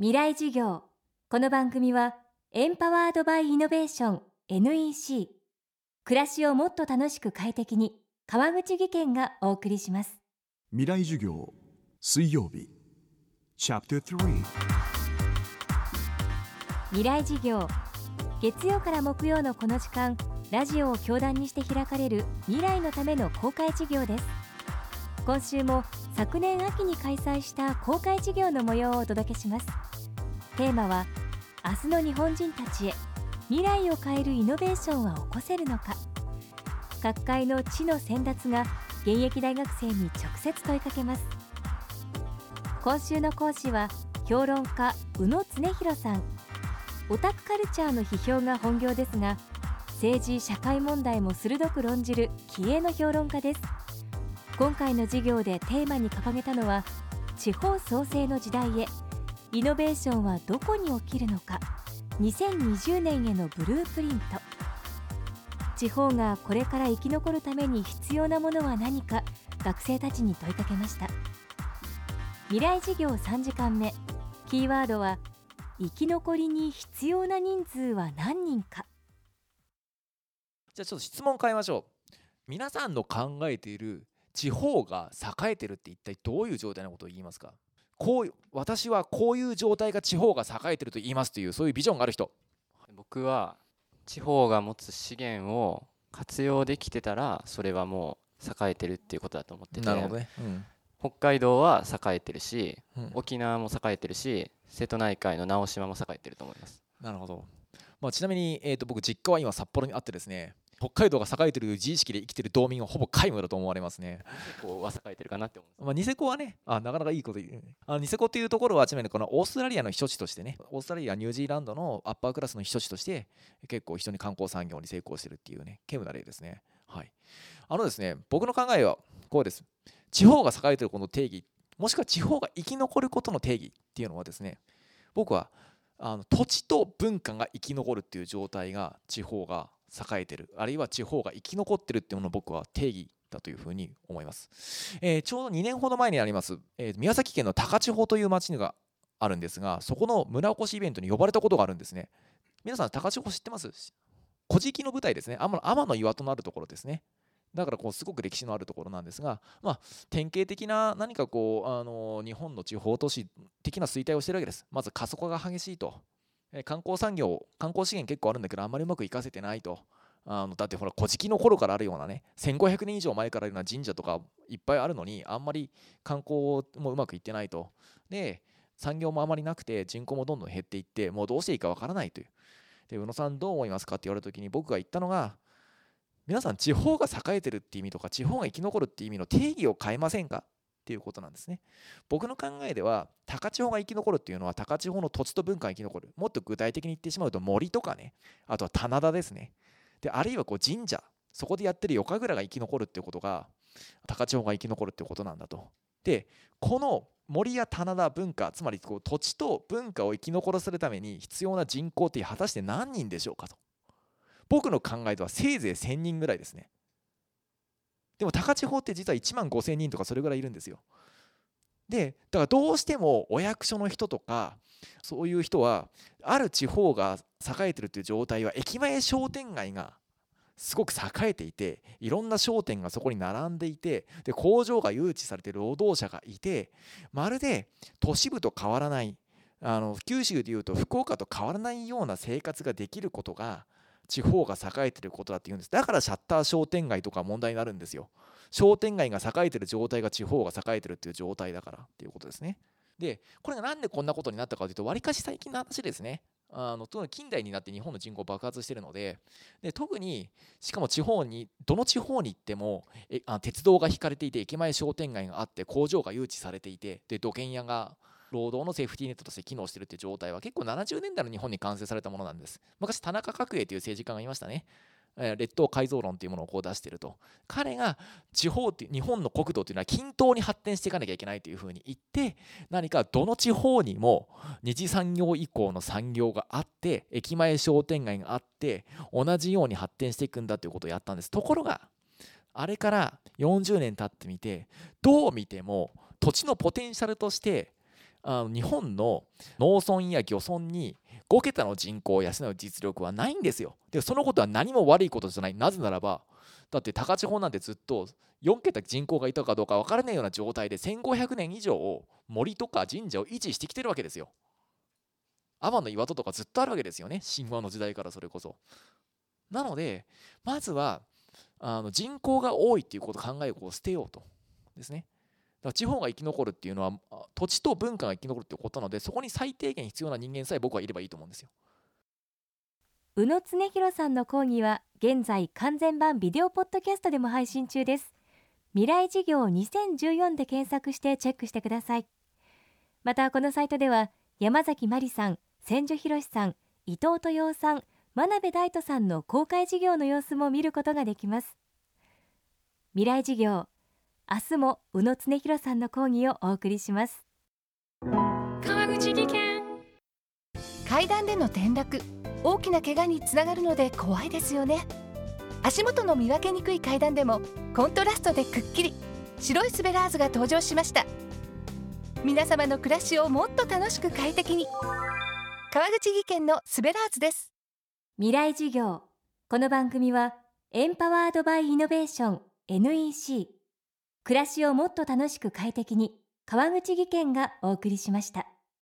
未来授業。この番組はエンパワードバイイノベーション NEC 暮らしをもっと楽しく快適に川口義賢がお送りします。未来授業水曜日。チャプター3未来授業。月曜から木曜のこの時間ラジオを教壇にして開かれる未来のための公開授業です。今週も昨年秋に開催した公開授業の模様をお届けしますテーマは明日の日本人たちへ未来を変えるイノベーションは起こせるのか。各界の知の先達が現役大学生に直接問いかけます。今週の講師は評論家宇野恒弘さん。オタクカルチャーの批評が本業ですが政治社会問題も鋭く論じる気鋭の評論家です。今回の授業でテーマに掲げたのは地方創生の時代へ。イノベーションはどこに起きるのか。2020年へのブループリント。地方がこれから生き残るために必要なものは何か学生たちに問いかけました。未来授業3時間目。キーワードは生き残りに必要な人数は何人か。じゃあちょっと質問変えましょう。皆さんの考えている地方が栄えてるって一体どういう状態のことを言いますか？こう私はこういう状態が地方が栄えてると言いますというそういうビジョンがある人。僕は地方が持つ資源を活用できてたらそれはもう栄えてるっていうことだと思ってて、ね、うん、北海道は栄えてるし、うん、沖縄も栄えてるし瀬戸内海の直島も栄えてると思います。なるほど、まあ、ちなみに、えーと、僕実家は今札幌にあってですね北海道が栄えてる自意識で生きてる道民はほぼ皆無だと思われますね。ニセコは栄えてるかなって思うまあ、ニセコはね、あなかなかいいこと言う。あニセコっていうところは、ちなみにこのオーストラリアの避暑地としてね、オーストラリア、ニュージーランドのアッパークラスの避暑地として、結構人に観光産業に成功してるっていうね、稀有な例ですね。はい。あのですね、僕の考えはこうです。地方が栄えてるこの定義、もしくは地方が生き残ることの定義っていうのはですね、僕はあの土地と文化が生き残るっていう状態が地方が栄えてる。あるいは地方が生き残ってるっていうものを僕は定義だというふうに思います、えー、ちょうど2年ほど前にあります、えー、宮崎県の高千穂という町があるんですがそこの村おこしイベントに呼ばれたことがあるんですね。皆さん高千穂知ってます？古事記の舞台ですね。天の岩となるところですね。だからこうすごく歴史のあるところなんですが、まあ、典型的な何かこうあの日本の地方都市的な衰退をしているわけです。まず過疎化が激しいと。観光産業、観光資源結構あるんだけど、あんまりうまくいかせてないと。あのだってほら、古事記の頃からあるようなね、1500年以上前からあるような神社とかいっぱいあるのに、あんまり観光もうまくいってないと。で、産業もあまりなくて、人口もどんどん減っていって、もうどうしていいかわからないという。で、宇野さんどう思いますかって言われた時に僕が言ったのが、皆さん地方が栄えてるって意味とか地方が生き残るっていう意味の定義を変えませんか？っていうことなんですね。僕の考えでは高千穂が生き残るっていうのは高千穂の土地と文化が生き残る。もっと具体的に言ってしまうと森とかね。あとは棚田ですね。であるいはこう神社。そこでやってる夜神楽が生き残るっていうことが高千穂が生き残るっていうことなんだと。でこの森や棚田文化つまりこう土地と文化を生き残らせるために必要な人口って果たして何人でしょうかと。僕の考えではせいぜい1000人ぐらいですね。でも高千穂って実は1万5000人とかそれぐらいいるんですよ。でだからどうしてもお役所の人とかそういう人はある地方が栄えてるっていう状態は駅前商店街がすごく栄えていていろんな商店がそこに並んでいてで工場が誘致されて労働者がいてまるで都市部と変わらないあの九州でいうと福岡と変わらないような生活ができることが地方が栄えてることだって言うんです。だからシャッター商店街とか問題になるんですよ。商店街が栄えてる状態が地方が栄えてるっていう状態だからっていうことですね。でこれが何でこんなことになったかというとわりかし最近の話ですね。あの近代になって日本の人口爆発してるのでで特にしかも地方にどの地方に行ってもえあ鉄道が引かれていて駅前商店街があって工場が誘致されていてで土建屋が労働のセーフティーネットとして機能しているっていう状態は結構70年代の日本に完成されたものなんです。昔、田中角栄という政治家がいましたね。列島改造論というものをこう出していると彼が地方って日本の国土というのは均等に発展していかなきゃいけないというふうに言って何かどの地方にも二次産業以降の産業があって駅前商店街があって同じように発展していくんだということをやったんですところがあれから40年経ってみてどう見ても土地のポテンシャルとしてあの日本の農村や漁村に5桁の人口を養う実力はないんですよ。でそのことは何も悪いことじゃない。なぜならばだって高千穂なんてずっと4桁人口がいたかどうか分からないような状態で1500年以上森とか神社を維持してきてるわけですよ。天の岩戸とかずっとあるわけですよね神話の時代からそれこそ。なのでまずはあの人口が多いっていうことを考えを捨てようとですね。だから地方が生き残るっていうのは土地と文化が生き残るってことなのでそこに最低限必要な人間さえ僕はいればいいと思うんですよ。宇野恒弘さんの講義は現在完全版ビデオポッドキャストでも配信中です。未来事業2014で検索してチェックしてください。またこのサイトでは山崎真理さん千住博さん伊藤豊夫さん真鍋大斗さんの公開事業の様子も見ることができます。未来事業明日も宇野恒弘さんの講義をお送りします。川口技研。階段での転落。大きな怪我につながるので怖いですよね。足元の見分けにくい階段でもコントラストでくっきり。白いスベラーズが登場しました。皆様の暮らしをもっと楽しく快適に。川口技研のスベラーズです。未来事業。この番組はエンパワードバイイノベーション NEC 暮らしをもっと楽しく快適に川口技研がお送りしました。